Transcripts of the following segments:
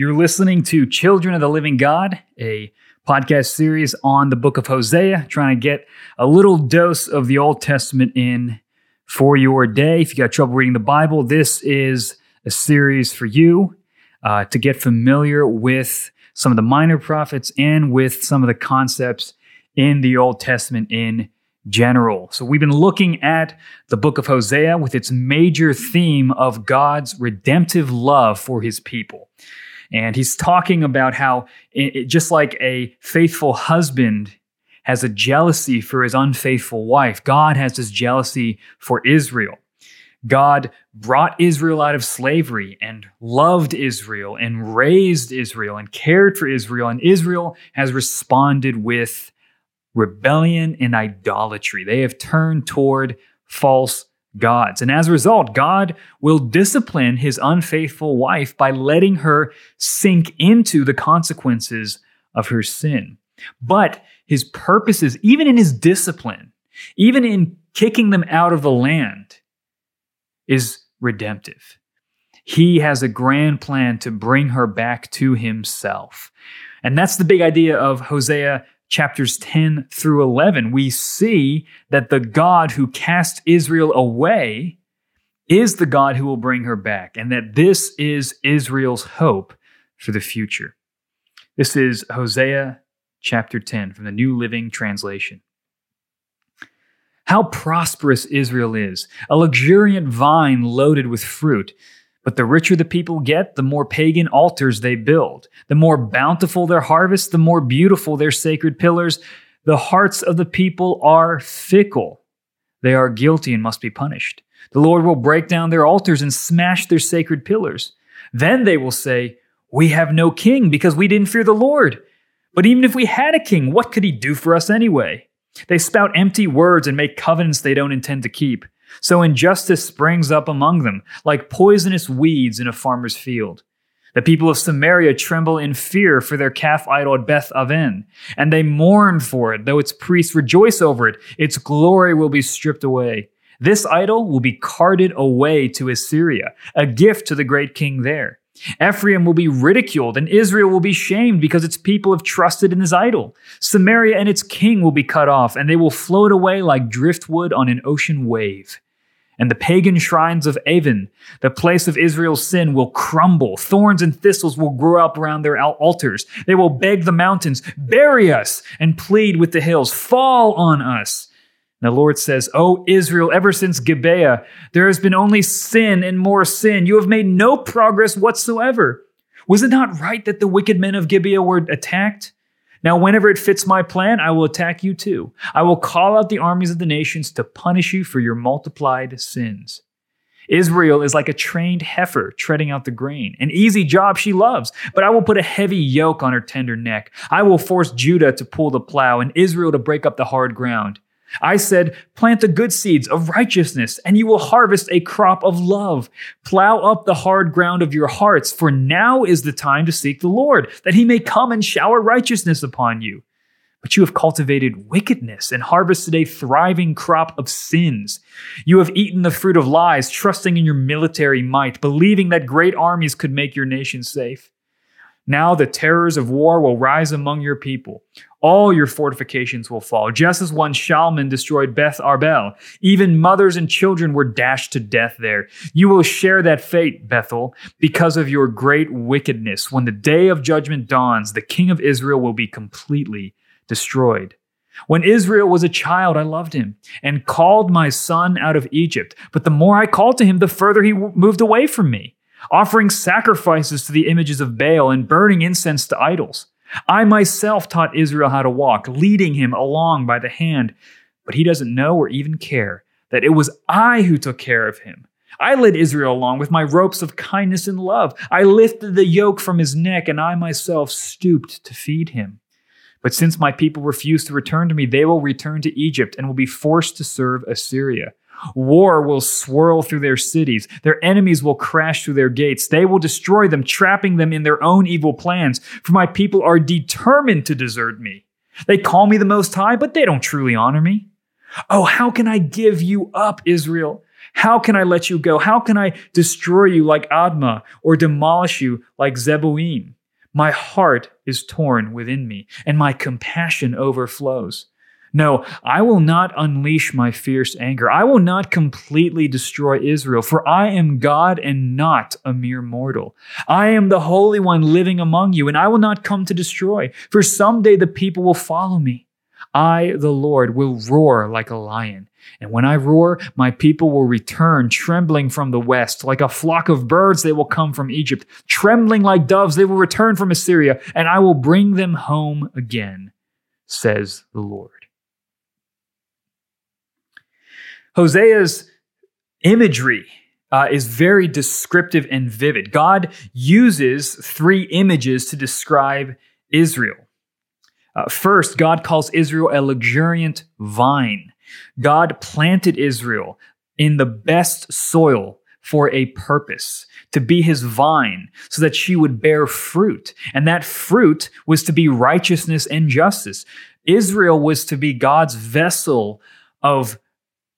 You're listening to Children of the Living God, a podcast series on the book of Hosea, trying to get a little dose of the Old Testament in for your day. If you got trouble reading the Bible, this is a series for you uh, to get familiar with some of the minor prophets and with some of the concepts in the Old Testament in general. So we've been looking at the book of Hosea with its major theme of God's redemptive love for his people. And he's talking about how, it, just like a faithful husband has a jealousy for his unfaithful wife, God has this jealousy for Israel. God brought Israel out of slavery and loved Israel and raised Israel and cared for Israel, and Israel has responded with rebellion and idolatry. They have turned toward false gods. And as a result, God will discipline his unfaithful wife by letting her sink into the consequences of her sin. But his purposes, even in his discipline, even in kicking them out of the land, is redemptive. He has a grand plan to bring her back to himself. And that's the big idea of Hosea chapters 10 through 11, we see that the God who cast Israel away is the God who will bring her back, and that this is Israel's hope for the future. This is Hosea chapter 10 from the New Living Translation. How prosperous Israel is, a luxuriant vine loaded with fruit. But the richer the people get, the more pagan altars they build. The more bountiful their harvest, the more beautiful their sacred pillars. The hearts of the people are fickle. They are guilty and must be punished. The Lord will break down their altars and smash their sacred pillars. Then they will say, We have no king because we didn't fear the Lord. But even if we had a king, what could he do for us anyway? They spout empty words and make covenants they don't intend to keep. So injustice springs up among them, like poisonous weeds in a farmer's field. The people of Samaria tremble in fear for their calf idol at Beth Aven, and they mourn for it, though its priests rejoice over it. Its glory will be stripped away. This idol will be carted away to Assyria, a gift to the great king there. Ephraim will be ridiculed, and Israel will be shamed because its people have trusted in this idol. Samaria and its king will be cut off, and they will float away like driftwood on an ocean wave. And the pagan shrines of Aven, the place of Israel's sin, will crumble. Thorns and thistles will grow up around their altars. They will beg the mountains, bury us, and plead with the hills, fall on us. The Lord says, O Israel, ever since Gibeah, there has been only sin and more sin. You have made no progress whatsoever. Was it not right that the wicked men of Gibeah were attacked? Now, whenever it fits my plan, I will attack you too. I will call out the armies of the nations to punish you for your multiplied sins. Israel is like a trained heifer treading out the grain, an easy job she loves, but I will put a heavy yoke on her tender neck. I will force Judah to pull the plow and Israel to break up the hard ground. I said, plant the good seeds of righteousness, and you will harvest a crop of love. Plow up the hard ground of your hearts, for now is the time to seek the Lord, that he may come and shower righteousness upon you. But you have cultivated wickedness and harvested a thriving crop of sins. You have eaten the fruit of lies, trusting in your military might, believing that great armies could make your nation safe. Now the terrors of war will rise among your people. All your fortifications will fall, just as one Shalman destroyed Beth Arbel. Even mothers and children were dashed to death there. You will share that fate, Bethel, because of your great wickedness. When the day of judgment dawns, the king of Israel will be completely destroyed. When Israel was a child, I loved him and called my son out of Egypt. But the more I called to him, the further he moved away from me, offering sacrifices to the images of Baal and burning incense to idols. I myself taught Israel how to walk, leading him along by the hand, but he doesn't know or even care that it was I who took care of him. I led Israel along with my ropes of kindness and love. I lifted the yoke from his neck, and I myself stooped to feed him. But since my people refuse to return to me, they will return to Egypt and will be forced to serve Assyria. War will swirl through their cities. Their enemies will crash through their gates. They will destroy them, trapping them in their own evil plans. For my people are determined to desert me. They call me the Most High, but they don't truly honor me. Oh, how can I give you up, Israel? How can I let you go? How can I destroy you like Admah or demolish you like Zeboim? My heart is torn within me, and my compassion overflows. No, I will not unleash my fierce anger. I will not completely destroy Israel, for I am God and not a mere mortal. I am the Holy One living among you, and I will not come to destroy, for someday the people will follow me. I, the Lord, will roar like a lion. And when I roar, my people will return trembling from the west. Like a flock of birds, they will come from Egypt. Trembling like doves, they will return from Assyria, and I will bring them home again, says the Lord. Hosea's imagery uh, is very descriptive and vivid. God uses three images to describe Israel. Uh, first, God calls Israel a luxuriant vine. God planted Israel in the best soil for a purpose, to be his vine, so that she would bear fruit. And that fruit was to be righteousness and justice. Israel was to be God's vessel of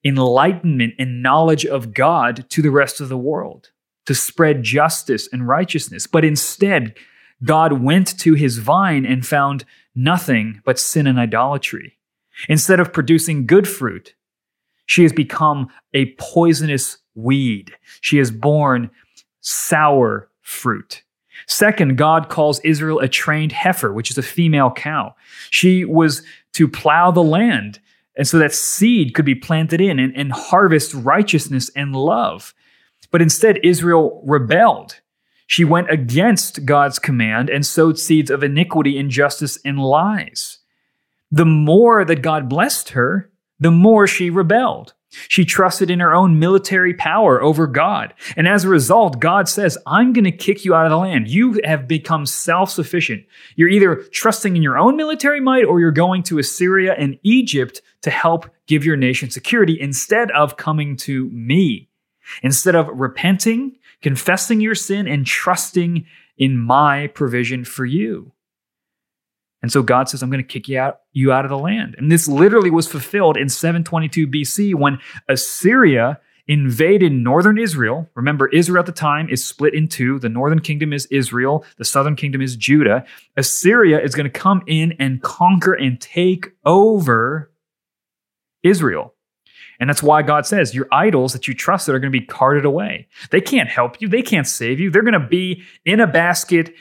enlightenment and knowledge of God to the rest of the world, to spread justice and righteousness. But instead, God went to his vine and found nothing but sin and idolatry. Instead of producing good fruit, she has become a poisonous weed. She has borne sour fruit. Second, God calls Israel a trained heifer, which is a female cow. She was to plow the land and so that seed could be planted in and, and harvest righteousness and love. But instead, Israel rebelled. She went against God's command and sowed seeds of iniquity, injustice, and lies. The more that God blessed her, the more she rebelled. She trusted in her own military power over God. And as a result, God says, I'm going to kick you out of the land. You have become self sufficient. You're either trusting in your own military might or you're going to Assyria and Egypt to help give your nation security instead of coming to me. Instead of repenting, confessing your sin, and trusting in my provision for you. And so God says, I'm going to kick you out, you out of the land. And this literally was fulfilled in 722 BC when Assyria invaded northern Israel. Remember, Israel at the time is split in two. The northern kingdom is Israel, the southern kingdom is Judah. Assyria is going to come in and conquer and take over Israel. And that's why God says your idols that you trusted are going to be carted away. They can't help you, they can't save you. They're going to be in a basket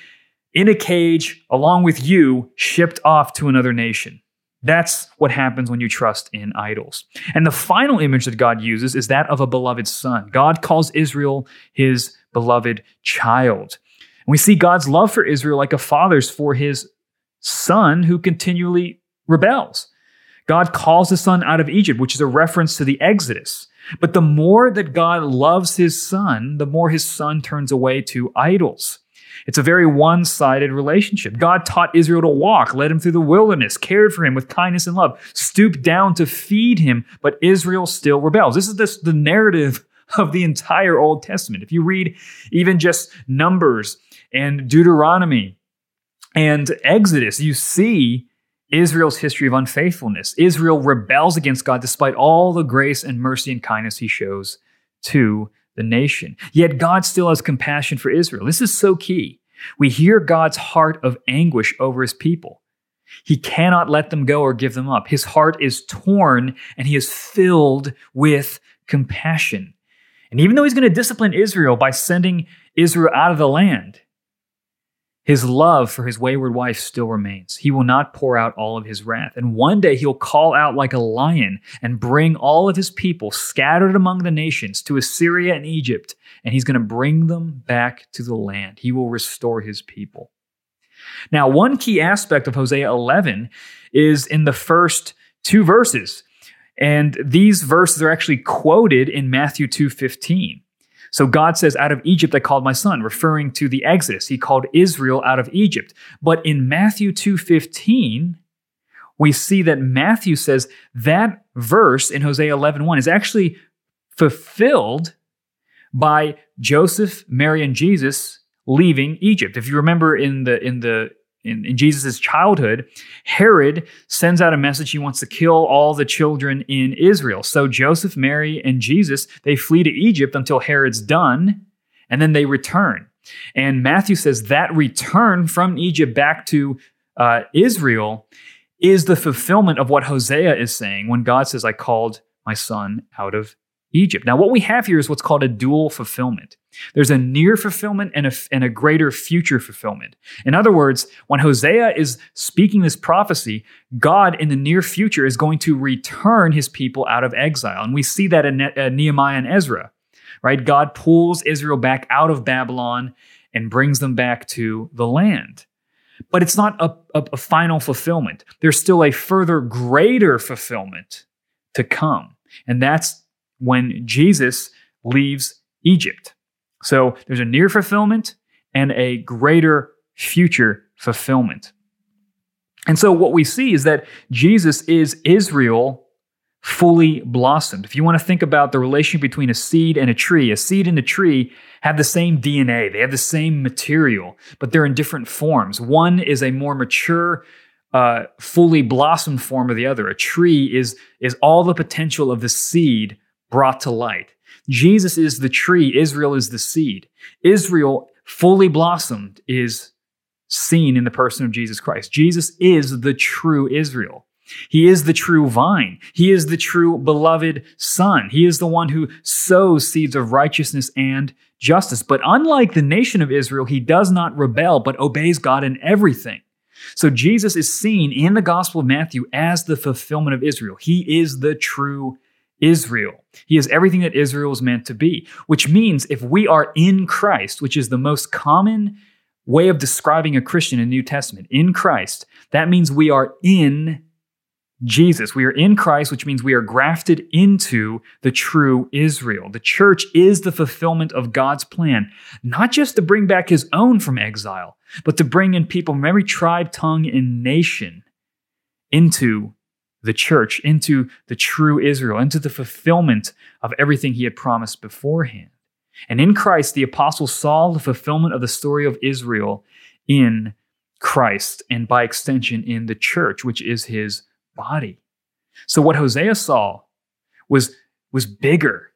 in a cage along with you, shipped off to another nation. That's what happens when you trust in idols. And the final image that God uses is that of a beloved son. God calls Israel his beloved child. And we see God's love for Israel like a father's for his son who continually rebels. God calls the son out of Egypt, which is a reference to the Exodus. But the more that God loves his son, the more his son turns away to idols. It's a very one sided relationship. God taught Israel to walk, led him through the wilderness, cared for him with kindness and love, stooped down to feed him, but Israel still rebels. This is this, the narrative of the entire Old Testament. If you read even just Numbers and Deuteronomy and Exodus, you see Israel's history of unfaithfulness. Israel rebels against God despite all the grace and mercy and kindness he shows to the nation. Yet God still has compassion for Israel. This is so key. We hear God's heart of anguish over his people. He cannot let them go or give them up. His heart is torn and he is filled with compassion. And even though he's going to discipline Israel by sending Israel out of the land, his love for his wayward wife still remains. He will not pour out all of his wrath. And one day he'll call out like a lion and bring all of his people scattered among the nations to Assyria and Egypt, and he's going to bring them back to the land. He will restore his people. Now, one key aspect of Hosea 11 is in the first two verses. And these verses are actually quoted in Matthew 2:15. So God says, Out of Egypt I called my son, referring to the Exodus. He called Israel out of Egypt. But in Matthew 2:15, we see that Matthew says that verse in Hosea 11:1 is actually fulfilled by Joseph, Mary, and Jesus leaving Egypt. If you remember in the in the in, in Jesus' childhood, Herod sends out a message he wants to kill all the children in Israel. So Joseph, Mary, and Jesus, they flee to Egypt until Herod's done, and then they return. And Matthew says that return from Egypt back to uh, Israel is the fulfillment of what Hosea is saying when God says, I called my son out of Egypt. Now, what we have here is what's called a dual fulfillment. There's a near fulfillment and a, and a greater future fulfillment. In other words, when Hosea is speaking this prophecy, God in the near future is going to return his people out of exile. And we see that in ne- uh, Nehemiah and Ezra, right? God pulls Israel back out of Babylon and brings them back to the land. But it's not a, a, a final fulfillment. There's still a further greater fulfillment to come. And that's when Jesus leaves Egypt. So there's a near fulfillment and a greater future fulfillment. And so what we see is that Jesus is Israel fully blossomed. If you want to think about the relation between a seed and a tree, a seed and a tree have the same DNA, they have the same material, but they're in different forms. One is a more mature, uh, fully blossomed form of the other. A tree is, is all the potential of the seed brought to light. Jesus is the tree, Israel is the seed. Israel, fully blossomed, is seen in the person of Jesus Christ. Jesus is the true Israel. He is the true vine. He is the true beloved son. He is the one who sows seeds of righteousness and justice. But unlike the nation of Israel, he does not rebel, but obeys God in everything. So Jesus is seen in the Gospel of Matthew as the fulfillment of Israel. He is the true Israel. He is everything that Israel is meant to be, which means if we are in Christ, which is the most common way of describing a Christian in the New Testament, in Christ, that means we are in Jesus. We are in Christ, which means we are grafted into the true Israel. The church is the fulfillment of God's plan, not just to bring back his own from exile, but to bring in people from every tribe, tongue, and nation into the church, into the true Israel, into the fulfillment of everything he had promised beforehand. And in Christ, the apostles saw the fulfillment of the story of Israel in Christ, and by extension, in the church, which is his body. So what Hosea saw was, was bigger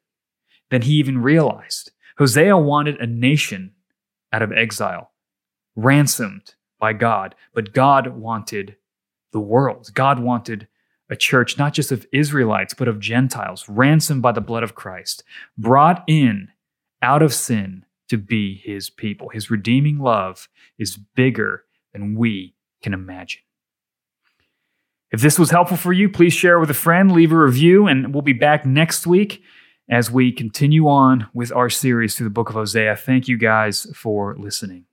than he even realized. Hosea wanted a nation out of exile, ransomed by God, but God wanted the world. God wanted a church not just of Israelites, but of Gentiles, ransomed by the blood of Christ, brought in out of sin to be his people. His redeeming love is bigger than we can imagine. If this was helpful for you, please share with a friend, leave a review, and we'll be back next week as we continue on with our series through the book of Hosea. Thank you guys for listening.